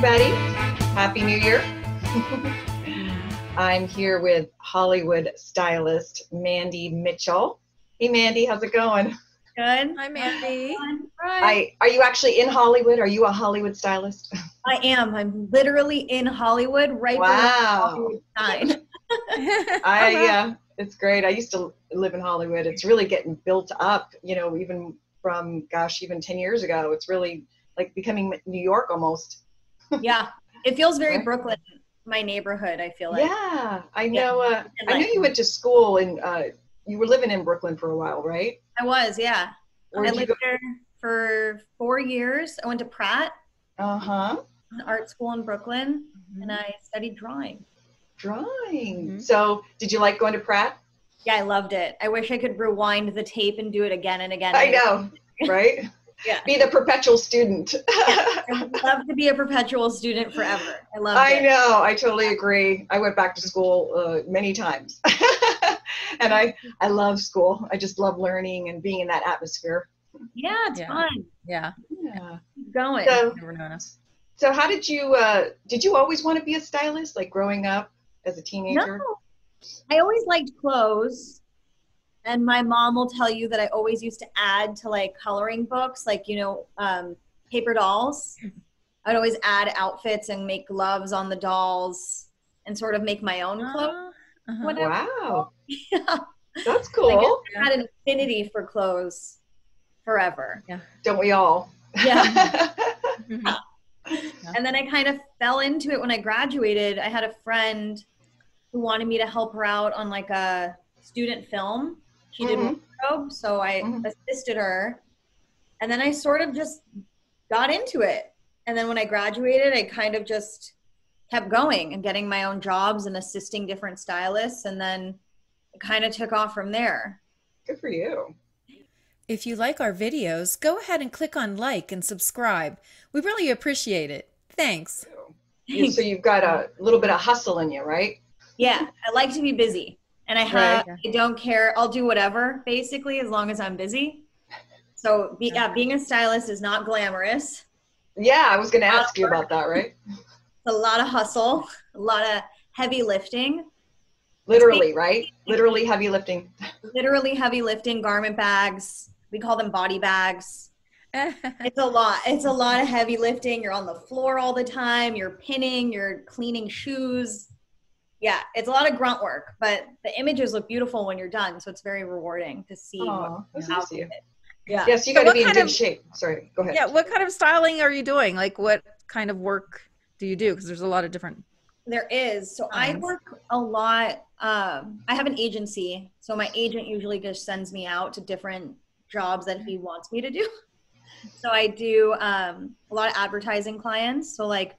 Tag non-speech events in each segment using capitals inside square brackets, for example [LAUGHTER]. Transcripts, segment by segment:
everybody. Happy New Year. [LAUGHS] I'm here with Hollywood stylist Mandy Mitchell. Hey, Mandy, how's it going? Good. Hi, Mandy. I, are you actually in Hollywood? Are you a Hollywood stylist? I am. I'm literally in Hollywood right wow. Hollywood sign. [LAUGHS] [LAUGHS] I uh, it's great. I used to live in Hollywood. It's really getting built up, you know, even from gosh, even 10 years ago. It's really like becoming New York almost. Yeah. It feels very? Brooklyn, my neighborhood, I feel like. Yeah. I know uh, I know you went to school and uh, you were living in Brooklyn for a while, right? I was, yeah. Where'd I lived there for 4 years. I went to Pratt. Uh-huh. Art school in Brooklyn mm-hmm. and I studied drawing. Drawing. Mm-hmm. So, did you like going to Pratt? Yeah, I loved it. I wish I could rewind the tape and do it again and again. I know, right? Yeah. Be the perpetual student. [LAUGHS] yeah, I would love to be a perpetual student forever. I love I know. I totally agree. I went back to school uh, many times. [LAUGHS] and I, I love school. I just love learning and being in that atmosphere. Yeah, it's yeah. fun. Yeah. Yeah. Keep going. So, so how did you uh did you always want to be a stylist like growing up as a teenager? No. I always liked clothes. And my mom will tell you that I always used to add to like coloring books, like, you know, um, paper dolls. I'd always add outfits and make gloves on the dolls and sort of make my own clothes. Uh-huh. Wow. [LAUGHS] yeah. That's cool. I, I had an affinity for clothes forever. Yeah. Don't we all? Yeah. yeah. [LAUGHS] [LAUGHS] And then I kind of fell into it when I graduated. I had a friend who wanted me to help her out on like a student film. She mm-hmm. did wardrobe, so I mm-hmm. assisted her. And then I sort of just got into it. And then when I graduated, I kind of just kept going and getting my own jobs and assisting different stylists. And then it kind of took off from there. Good for you. If you like our videos, go ahead and click on like and subscribe. We really appreciate it. Thanks. So you've got a little bit of hustle in you, right? Yeah, I like to be busy. And I have right. I don't care. I'll do whatever basically as long as I'm busy. So be, yeah, being a stylist is not glamorous. Yeah, I was going to ask you about that, right? It's [LAUGHS] a lot of hustle, a lot of heavy lifting. Literally, right? Literally heavy lifting. [LAUGHS] Literally heavy lifting, garment bags. We call them body bags. [LAUGHS] it's a lot. It's a lot of heavy lifting. You're on the floor all the time. You're pinning, you're cleaning shoes yeah, it's a lot of grunt work, but the images look beautiful when you're done. So it's very rewarding to see oh, what, how nice it. Yeah. Yes, you got to be in good of, shape. Sorry, go ahead. Yeah, what kind of styling are you doing? Like, what kind of work do you do? Because there's a lot of different. There is. So I work a lot. Um, I have an agency, so my agent usually just sends me out to different jobs that he wants me to do. [LAUGHS] So I do um, a lot of advertising clients. So like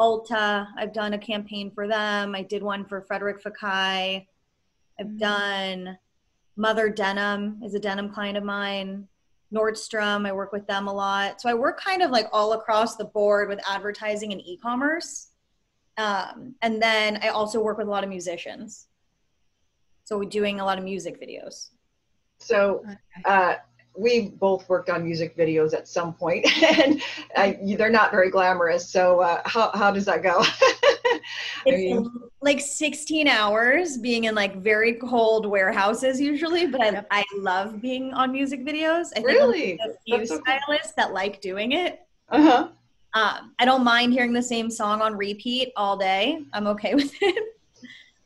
Ulta. I've done a campaign for them. I did one for Frederic Fekkai. I've mm-hmm. done Mother Denim is a denim client of mine. Nordstrom, I work with them a lot. So I work kind of like all across the board with advertising and e-commerce. Um, and then I also work with a lot of musicians. So we're doing a lot of music videos. So uh, we both worked on music videos at some point, [LAUGHS] and I, they're not very glamorous. So uh, how how does that go? [LAUGHS] it's mean, like 16 hours being in like very cold warehouses usually, but I, I love being on music videos. I think really? a few so stylists cool. that like doing it. Uh huh. Um, I don't mind hearing the same song on repeat all day. I'm okay [LAUGHS] with it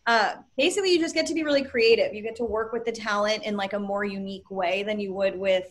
uh, basically you just get to be really creative. You get to work with the talent in like a more unique way than you would with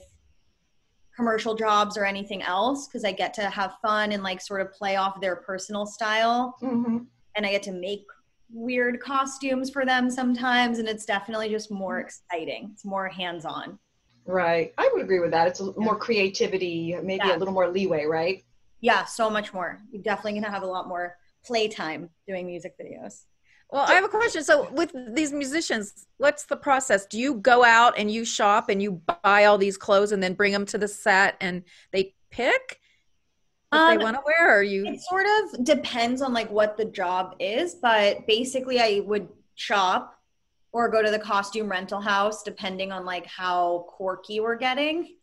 commercial jobs or anything else because i get to have fun and like sort of play off their personal style. Mm-hmm. and i get to make weird costumes for them sometimes and it's definitely just more exciting. It's more hands-on. Right. I would agree with that. It's a, more creativity maybe yeah. a little more leeway right? Yeah so much more. You're definitely gonna have a lot more playtime doing music videos well, I have a question. So, with these musicians, what's the process? Do you go out and you shop and you buy all these clothes and then bring them to the set and they pick what um, they want to wear? Or you? It sort of depends on like what the job is, but basically, I would shop or go to the costume rental house depending on like how quirky we're getting.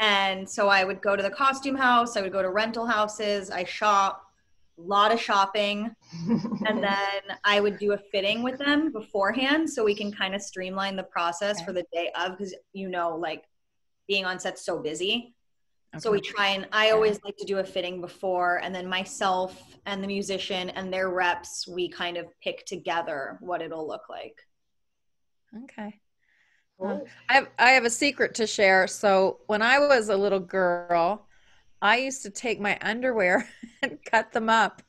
And so I would go to the costume house. I would go to rental houses. I shop lot of shopping, and [LAUGHS] then I would do a fitting with them beforehand so we can kind of streamline the process okay. for the day of because you know, like being on set's so busy. Okay. So we try and I always like to do a fitting before, and then myself and the musician and their reps, we kind of pick together what it'll look like. Okay. Uh, I have I have a secret to share. So when I was a little girl, I used to take my underwear [LAUGHS] and cut them up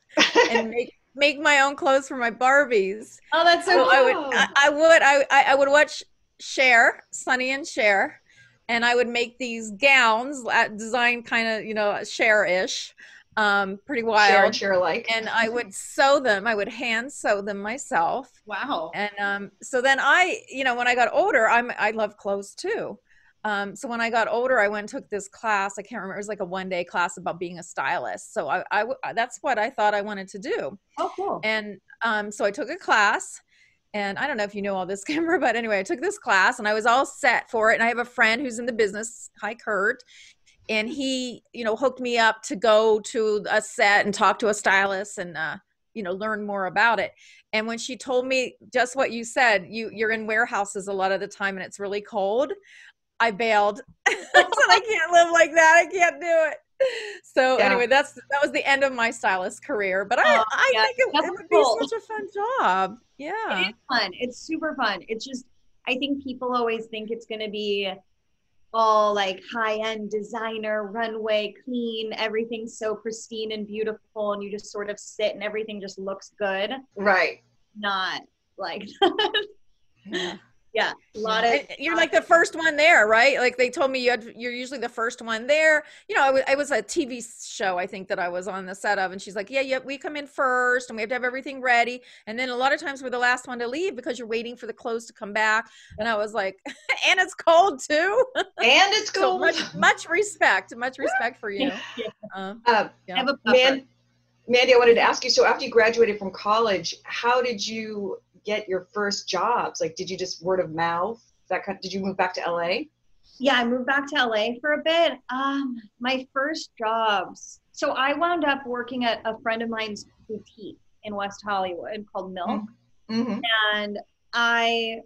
and [LAUGHS] make make my own clothes for my Barbies. Oh, that's so, so cool. I would I, I would I, I would watch Cher, Sonny and Cher, and I would make these gowns designed kind of you know Cher-ish um, pretty wild. Share, like. And I would sew them. I would hand sew them myself. Wow. And um, so then I, you know, when I got older, I'm I love clothes too. Um, so when I got older, I went and took this class. I can't remember. It was like a one day class about being a stylist. So I, I that's what I thought I wanted to do. Oh, cool. And um, so I took a class. And I don't know if you know all this, [LAUGHS] Kimber, but anyway, I took this class and I was all set for it. And I have a friend who's in the business. Hi, Kurt and he you know hooked me up to go to a set and talk to a stylist and uh, you know learn more about it and when she told me just what you said you you're in warehouses a lot of the time and it's really cold i bailed. [LAUGHS] I said i [LAUGHS] can't live like that. I can't do it. So yeah. anyway that's that was the end of my stylist career but i, oh, I yeah, think it, it would cool. be such a fun job. Yeah. it's fun. It's super fun. It's just i think people always think it's going to be all like high end designer, runway, clean, everything's so pristine and beautiful, and you just sort of sit and everything just looks good. Right. Not like [LAUGHS] yeah yeah a lot of you're like the first one there right? Like they told me you had, you're usually the first one there. You know I was, a tv show i think that i was on the set of and she's like yeah yeah we come in first and we have to have everything ready. And then a lot of times we're the last one to leave because you're waiting for the clothes to come back. And i was like [LAUGHS] and it's cold too. And it's [LAUGHS] cold. so much, much respect much respect for you. [LAUGHS] Yeah. Uh, uh, yeah. Man, mandy i wanted to ask you so after you graduated from college how did you get your first jobs? Like, did you just word of mouth? That kind, did you move back to LA? Yeah, I moved back to LA for a bit. Um, my first jobs. So I wound up working at a friend of mine's boutique in West Hollywood called Milk, mm-hmm. mm-hmm. and I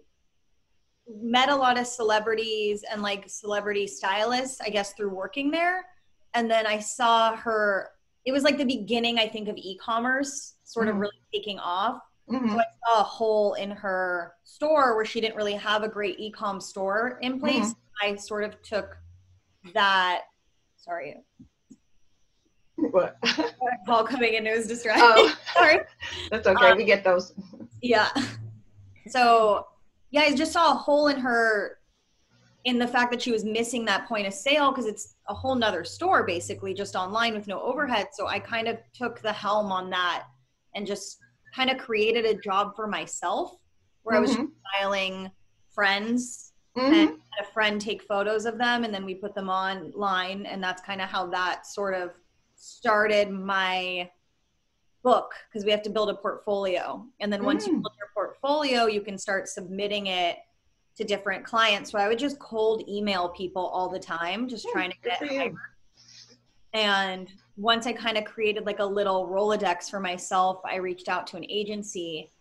met a lot of celebrities and like celebrity stylists, I guess, through working there. And then I saw her. It was like the beginning, I think, of e-commerce sort mm-hmm. of really taking off. Mm-hmm. So I saw a hole in her store where she didn't really have a great e-com store in place. Mm-hmm. I sort of took that. Sorry. What? [LAUGHS] Call coming in It was distracting. Oh, [LAUGHS] sorry. [LAUGHS] That's okay. Um, we get those. Yeah. So yeah, I just saw a hole in her in the fact that she was missing that point of sale because it's a whole nother store basically just online with no overhead. So I kind of took the helm on that and just kind of created a job for myself where mm-hmm. I was styling friends mm-hmm. and had a friend take photos of them and then we put them online and that's kind of how that sort of started my book because we have to build a portfolio and then once mm. you build your portfolio you can start submitting it to different clients so i would just cold email people all the time just trying to get and once I kind of created like a little Rolodex for myself, I reached out to an agency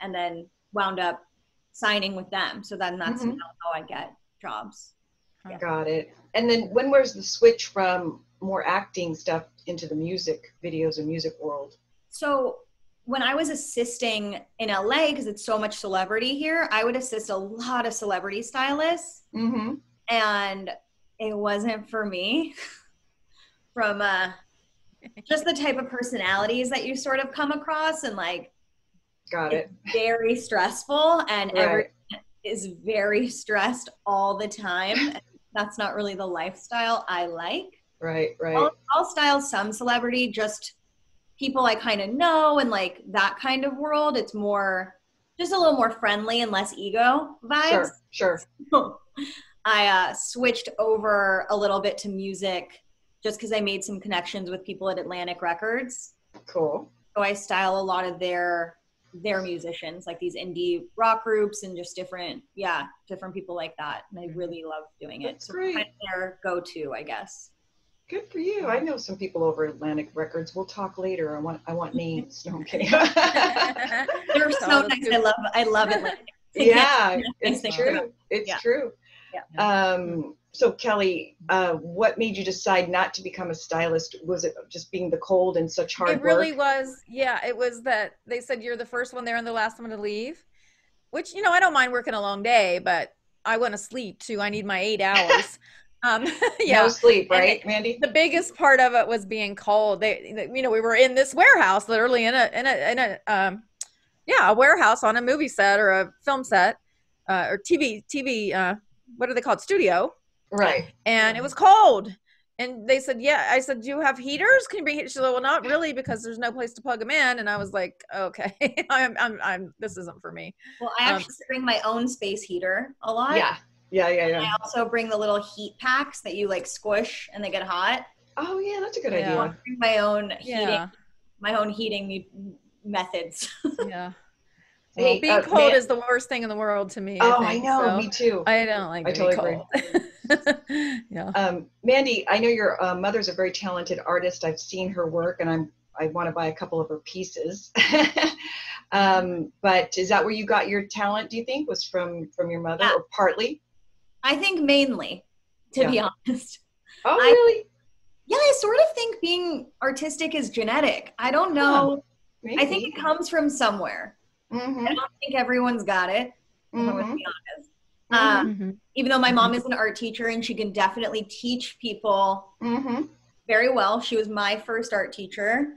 and then wound up signing with them. So then that's mm-hmm. how I get jobs. Yeah. Got it. And then when was the switch from more acting stuff into the music videos and music world? So when I was assisting in LA, because it's so much celebrity here, I would assist a lot of celebrity stylists. Mm-hmm. And it wasn't for me. [LAUGHS] From uh, just the type of personalities that you sort of come across and like got it. very stressful and right. everyone is very stressed all the time. That's not really the lifestyle i like. Right right. I'll, I'll style some celebrity just people i kind of know and like that kind of world. It's more just a little more friendly and less ego vibes. Sure sure. [LAUGHS] I uh, switched over a little bit to music just because I made some connections with people at Atlantic Records. Cool. So I style a lot of their their musicians, like these indie rock groups and just different, yeah, different people like that. And I really love doing it. That's so great. Kind of their go to, I guess. Good for you. I know some people over Atlantic Records. We'll talk later. I want I want names. [LAUGHS] No, I'm kidding. [LAUGHS] They're so nice. I love I love Atlantic. yeah, [LAUGHS] it's true. It's Yeah. true. Yeah. Um, so Kelly, uh, what made you decide not to become a stylist? Was it just being the cold and such hard it really work? was yeah it was that they said you're the first one there and the last one to leave which you know i don't mind working a long day but i want to sleep too i need my eight hours [LAUGHS] um [LAUGHS] yeah No sleep, right, it- Mandy? the biggest part of it was being cold they, they- you know we were in this warehouse literally in a in a in a um yeah a warehouse on a movie set or a film set uh, or tv tv uh what are they called studio Right. and it was cold. And they said, "Yeah." I said, "Do you have heaters? Can you bring heaters?" She said, "Well, not really, because there's no place to plug them in." And I was like, "Okay, [LAUGHS] I'm, I'm, I'm. This isn't for me." Well, I Um, actually bring my own space heater a lot. Yeah. Yeah, yeah, And yeah. I also bring the little heat packs that you like squish and they get hot. Oh, yeah, that's a good Yeah. I idea. bring my own heating, Yeah, my own heating me- methods. [LAUGHS] yeah. Hey, being uh, cold Man- is the worst thing in the world to me. Oh, I think, know. so Me too. I don't like I being totally cold. [LAUGHS] [LAUGHS] yeah. Um, Mandy, I know your uh, mother's a very talented artist. I've seen her work, and I'm I want to buy a couple of her pieces. [LAUGHS] um, but is that where you got your talent? Do you think was from from your mother, Yeah. or partly? I think mainly, to be honest. Oh, I- really? Yeah, I sort of think being artistic is genetic. I don't know. I think it comes from somewhere. Mm-hmm, I don't think everyone's got it. if mm-hmm, be honest. Um, Mhm. even though my mom is an art teacher and she can definitely teach people mm-hmm. very well. She was my first art teacher,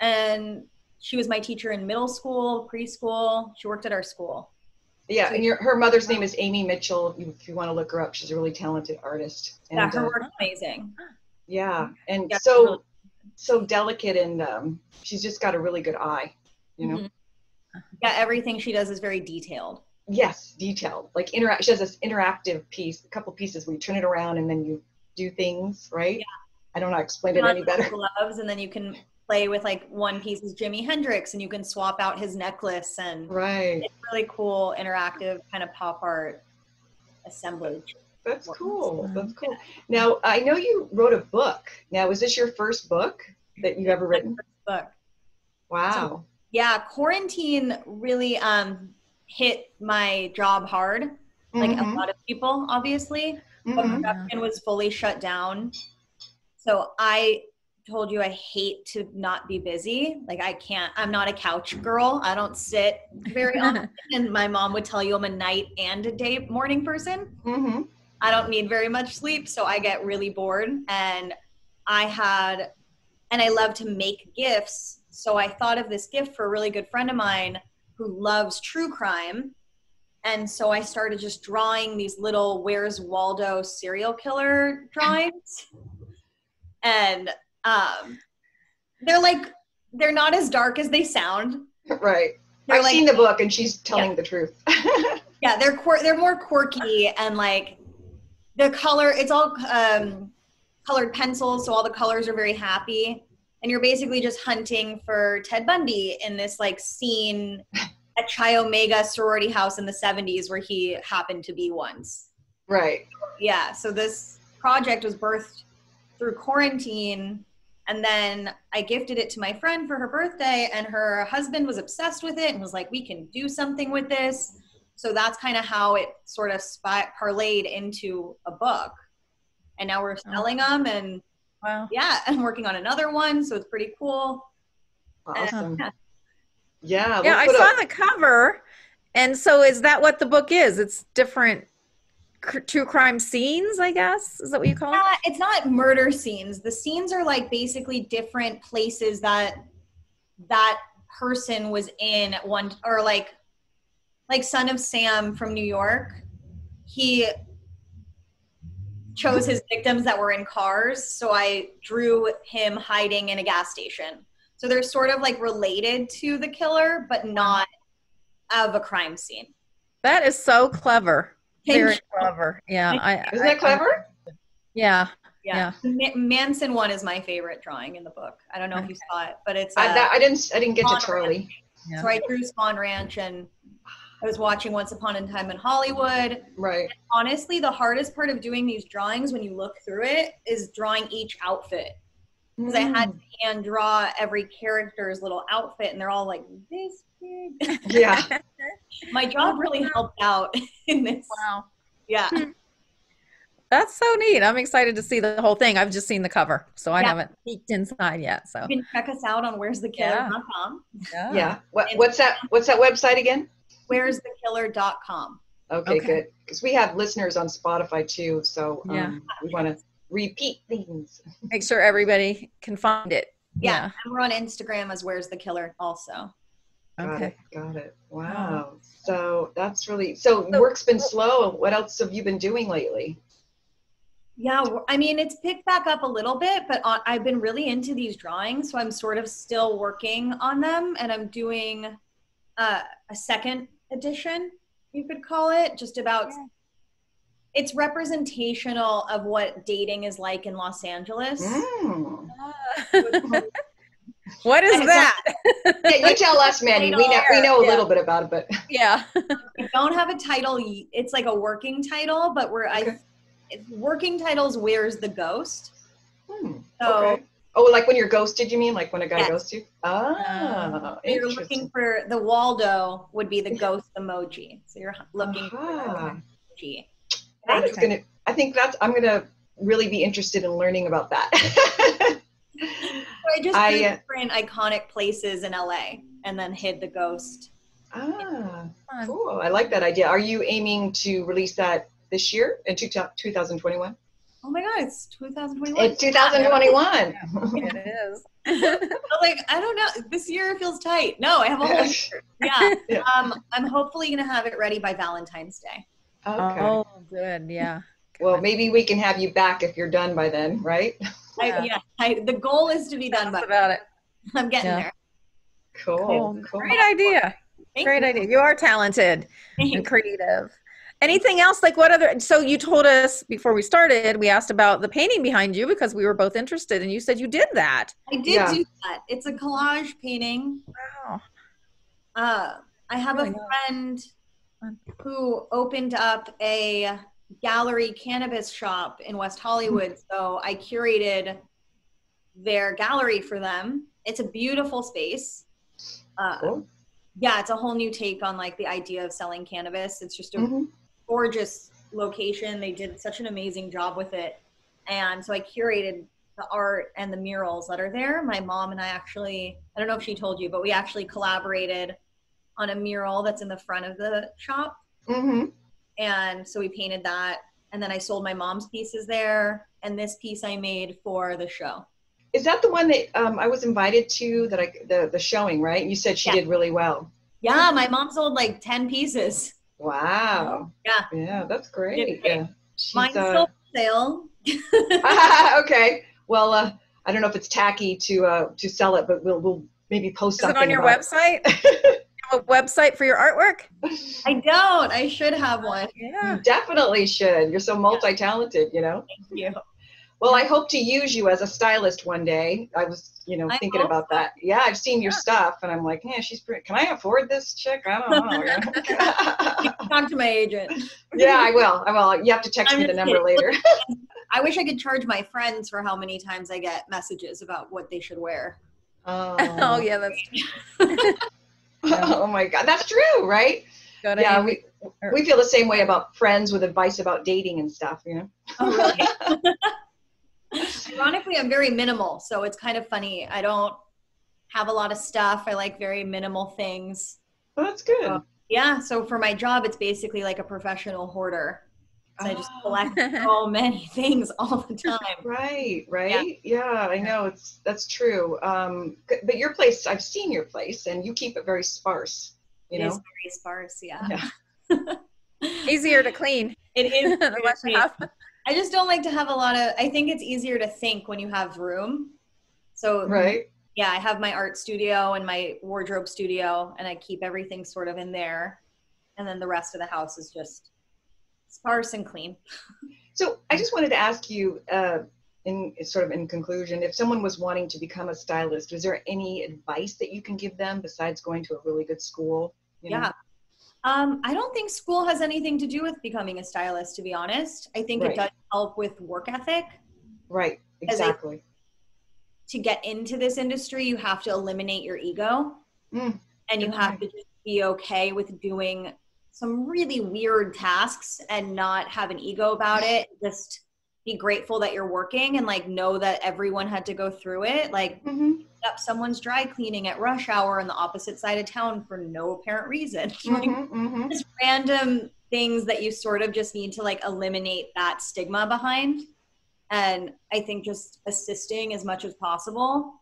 and she was my teacher in middle school, preschool. She worked at our school. Yeah, and your her mother's name is Amy Mitchell. If you, want to look her up, she's a really talented artist. And, Yeah, her uh, work's amazing. yeah, and Yeah, so really- so delicate, and um, she's just got a really good eye. You know. Mhm. Yeah, everything she does is very detailed. Yes, detailed. Like interact. She has this interactive piece, a couple pieces where you turn it around and then you do things, right? Yeah. I don't know how to explain it any better. Gloves, and then you can play with like one piece is Jimi Hendrix, and you can swap out his necklace, and Right. it's really cool, interactive kind of pop art assemblage. That's cool. That's cool. Now I know you wrote a book. Now is this your first book that you've ever written? Book. Wow. Yeah, quarantine really um hit my job hard, like a Mhm, lot of people, obviously. But mhm. production was fully shut down. So I told you I hate to not be busy. Like I can't, I'm not a couch girl. I don't sit very [LAUGHS] often. and my mom would tell you I'm a night and a day morning person. Mhm. I don't need very much sleep, so I get really bored. And I had, and I love to make gifts. So I thought of this gift for a really good friend of mine who loves true crime. And so I started just drawing these little Where's Waldo serial killer drawings. And um, they're like, they're not as dark as they sound. Right. They're I've like, seen the book and she's telling the truth. [LAUGHS] yeah they're quir- they're more quirky and like the color it's all um, colored pencils so all the colors are very happy and you're basically just hunting for ted bundy in this like scene [LAUGHS] at chi omega sorority house in the 70s where he happened to be once. Right. yeah so this project was birthed through quarantine and then i gifted it to my friend for her birthday and her husband was obsessed with it and was like we can do something with this. So that's kind of how it sort of parlayed into a book. And now we're oh. selling them and Wow. yeah [LAUGHS] i'm working on another one so it's pretty cool Awesome. yeah. Yeah. Yeah, we'll I saw a- the cover, and so is that what the book is? It's different cr- true crime scenes, I guess. Is that what you call it? Uh, it's not murder scenes. The scenes are like basically different places that that person was in at one or like like Son of Sam from New York. He chose his victims that were in cars, so I drew him hiding in a gas station. So they're sort of like related to the killer, but not of a crime scene. That is so clever. Thank Very you. clever. Yeah, I. Isn't I- that clever? yeah. Yeah. Ma- Manson one is my favorite drawing in the book. I don't know if you saw it, but it's uh, I, that, I didn't. I didn't get to Charlie. Yeah. so I drew Spahn Ranch and I was watching Once Upon a Time in Hollywood. Right. Honestly, the hardest part of doing these drawings when you look through it is drawing each outfit. Because I had Mm. to hand draw every character's little outfit and they're all like this big. [LAUGHS] Yeah. [LAUGHS] My job really helped out [LAUGHS] in this. Wow. Yeah. That's so neat. I'm excited to see the whole thing. I've just seen the cover, so I Yeah. haven't peeked inside yet. So You can check us out on where'sthekiller.com. yeah. Yeah. What, what's that? What's that website again? Where'sthekiller.com. Okay, Okay. good. Because we have listeners on Spotify too, so um, Yeah. we want to repeat things. [LAUGHS] Make sure everybody can find it. Yeah. And we're on Instagram as Where's the Killer also. Got Okay. it. Got it. Wow. So that's really so, So- work's been slow. What else have you been doing lately? Yeah, I mean, it's picked back up a little bit, but I've been really into these drawings, so I'm sort of still working on them, and I'm doing uh, a second edition, you could call it, just about. Yeah. It's representational of what dating is like in Los Angeles. Mm. [LAUGHS] what is that? [LAUGHS] Yeah, you tell us, Manny. We know we know a Yeah. little bit about it, but yeah. [LAUGHS] I don't have a title. It's like a working title, but we're Okay. I. Working titles. Where's the ghost? hmm, So okay. Oh, like when you're ghosted, you mean? Like when a guy Yes. ghosts you? Ah, you're looking for the Waldo would be the ghost emoji. So you're looking for Aha. the emoji. That is gonna. I think that's. I'm gonna really be interested in learning about that. [LAUGHS] So I just I, uh, different iconic places in LA and then hid the ghost. ah, cool. I like that idea. Are you aiming to release that this year in two, 2021? Oh my god, it's 2021. It's 2021. It is. [LAUGHS] I'm like, I don't know. This year feels tight. No, I have a whole year. Yeah. [LAUGHS] Yeah. Um, I'm hopefully gonna have it ready by Valentine's Day. okay. Oh, good. Yeah. Well, maybe we can have you back if you're done by then, right? I, yeah. I, the goal is to be done, That's but about it. [LAUGHS] I'm getting Yeah. there. Cool. Cool. cool. Great idea. Thank Great you. idea. You are talented and creative. Anything else? Like what other? So you told us before we started, we asked about the painting behind you because we were both interested, and you said you did that. I did Yeah. do that. It's a collage painting. Wow. Uh, I have Really a friend Fun. who opened up a gallery cannabis shop in West Hollywood. so I curated their gallery for them. It's a beautiful space. Uh, Cool. yeah, it's a whole new take on like the idea of selling cannabis. It's just a Mhm. Gorgeous location. They did such an amazing job with it. And so I curated the art and the murals that are there. My mom and I actually, I don't know if she told you, but we actually collaborated on a mural that's in the front of the shop. Mhm. And so we painted that. And then I sold my mom's pieces there. And this piece I made for the show. Is that the one that um, I was invited to? That I the the showing, right? You said she Yeah. did really well. Yeah, my mom sold like 10 pieces. Wow. Yeah. Yeah, that's great. Yeah. She's, Mine's uh, still for sale. [LAUGHS] okay. Well, uh, I don't know if it's tacky to uh, to sell it, but we'll we'll maybe post Is it something on your website? [LAUGHS] You have a website for your artwork? I don't. I should have one. Yeah. You definitely should. You're so multi-talented, you know. Thank you. Well, I hope to use you as a stylist one day. I was, you know, I thinking about that. Yeah, I've seen your stuff, and I'm like, yeah, she's pretty. Can I afford this chick? I don't know. [LAUGHS] Talk to my agent. yeah, I will. I will. You have to text I'm me the number kidding. later. [LAUGHS] I wish I could charge my friends for how many times I get messages about what they should wear. Oh, [LAUGHS] oh, yeah, that's oh my God, that's true, right? Yeah, we we feel the same way about friends with advice about dating and stuff. You know. Oh, really? Ironically, I'm very minimal, so it's kind of funny. I don't have a lot of stuff. I like very minimal things. Well, that's good. Oh. Yeah, so for my job, it's basically like a professional hoarder. So I just Oh. collect [LAUGHS] so many things all the time. Right, right. Yeah, I know it's that's true. Um, but your place, I've seen your place, and you keep it very sparse. You It is know. very sparse, yeah. Yeah. [LAUGHS] Easier to clean. It is. [LAUGHS] the less you have. I just don't like to have a lot of. I think it's easier to think when you have room. So Right. yeah, I have my art studio and my wardrobe studio, and I keep everything sort of in there, and then the rest of the house is just sparse and clean. [LAUGHS] So I just wanted to ask you, uh, in sort of in conclusion, if someone was wanting to become a stylist, is there any advice that you can give them besides going to a really good school? You know? Yeah. Um, I don't think school has anything to do with becoming a stylist, to be honest. I think Right. it does help with work ethic. Right. Exactly. To get into this industry, you have to eliminate your ego Mm, and you have to just be okay with doing some really weird tasks and not have an ego about it. Just be grateful that you're working and like know that everyone had to go through it. Like mhm, up someone's dry cleaning at rush hour on the opposite side of town for no apparent reason. [LAUGHS] Like, mhm, mhm. just random things that you sort of just need to like eliminate that stigma behind. And I think just assisting as much as possible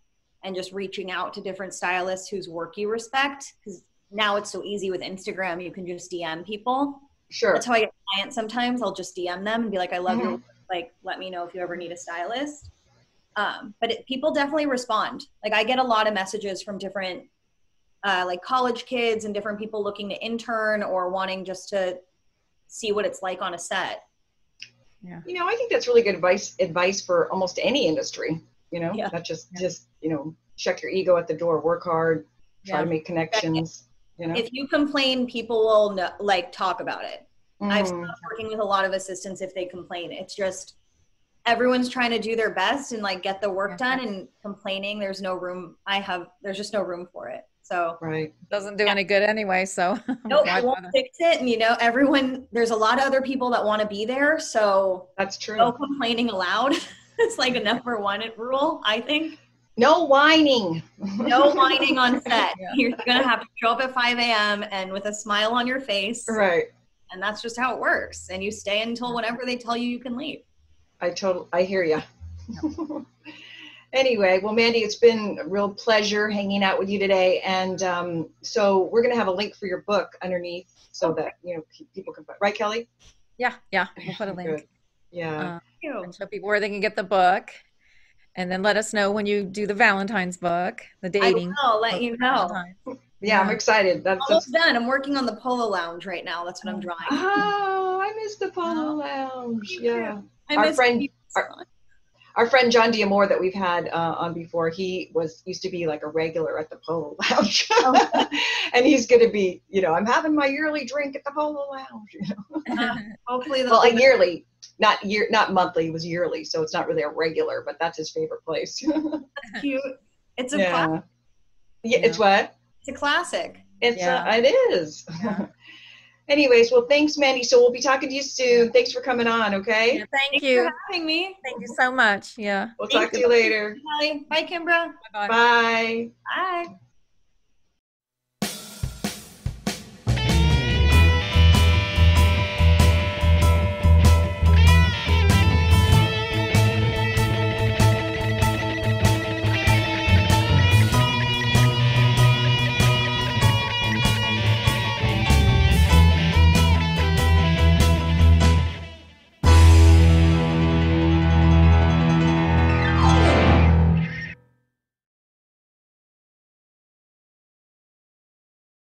and just reaching out to different stylists whose work you respect. Because now it's so easy with Instagram, you can just DM people. Sure. That's how I get clients sometimes. I'll just DM them and be like, I love your Mhm. work. Like, let me know if you ever need a stylist. Um, but it, people definitely respond. Like, I get a lot of messages from different, uh, like college kids and different people looking to intern or wanting just to see what it's like on a set. yeah. You know, I think that's really good advice advice for almost any industry. You know, Yeah. not just Yeah. just you know, check your ego at the door, work hard, try Yeah. to make connections. You know, If you complain, people will know, like talk about it. I've Mhm. stopped working with a lot of assistants if they complain. It's just everyone's trying to do their best and like get the work done and complaining there's no room I have there's just no room for it. So right. Doesn't do any good anyway, so. [LAUGHS] nope, why I won't bother? fix it. And you know, everyone there's a lot of other people that want to be there. So That's true. no complaining allowed. [LAUGHS] it's like a number one rule, I think. No whining. No whining on set. [LAUGHS] Yeah. You're gonna have to show up at 5 a.m. and with a smile on your face. right. And that's just how it works. And you stay until whenever they tell you you can leave. I total I hear you. [LAUGHS] anyway, well, Mandy, it's been a real pleasure hanging out with you today, and um, so we're gonna have a link for your book underneath so that you know people can put right, Kelly? Yeah, yeah, we'll put a [LAUGHS] link. Yeah. Uh, Thank you. and show people where they can get the book. And then let us know when you do the Valentine's book, the dating. I'll let you for know. Yeah, I'm excited. That's, that's Almost done. I'm working on the Polo Lounge right now. That's what I'm drawing. oh, I missed the Polo Oh. Lounge. Yeah. Our miss friend- much. our friend John Diamore that we've had uh, on before, he was used to be like a regular at the Polo [LAUGHS] Lounge, Oh. and he's going to be, you know, I'm having my yearly drink at the Polo Lounge. You know? Uh, [LAUGHS] hopefully, Well, a yearly, not year, not monthly. It was yearly, so it's not really a regular, but that's his favorite place. [LAUGHS] that's cute. It's a yeah. cla- yeah, it's what? It's a classic. It's Yeah. uh, it is. Yeah. [LAUGHS] Anyways, well, thanks, Mandy. So we'll be talking to you soon. Thanks for coming on. Okay, Yeah, thank Thanks you. for having me. Thank you so much. Yeah. we'll Thank talk to you later. Bye. Bye, Kimbra. Bye-bye. Bye. Bye.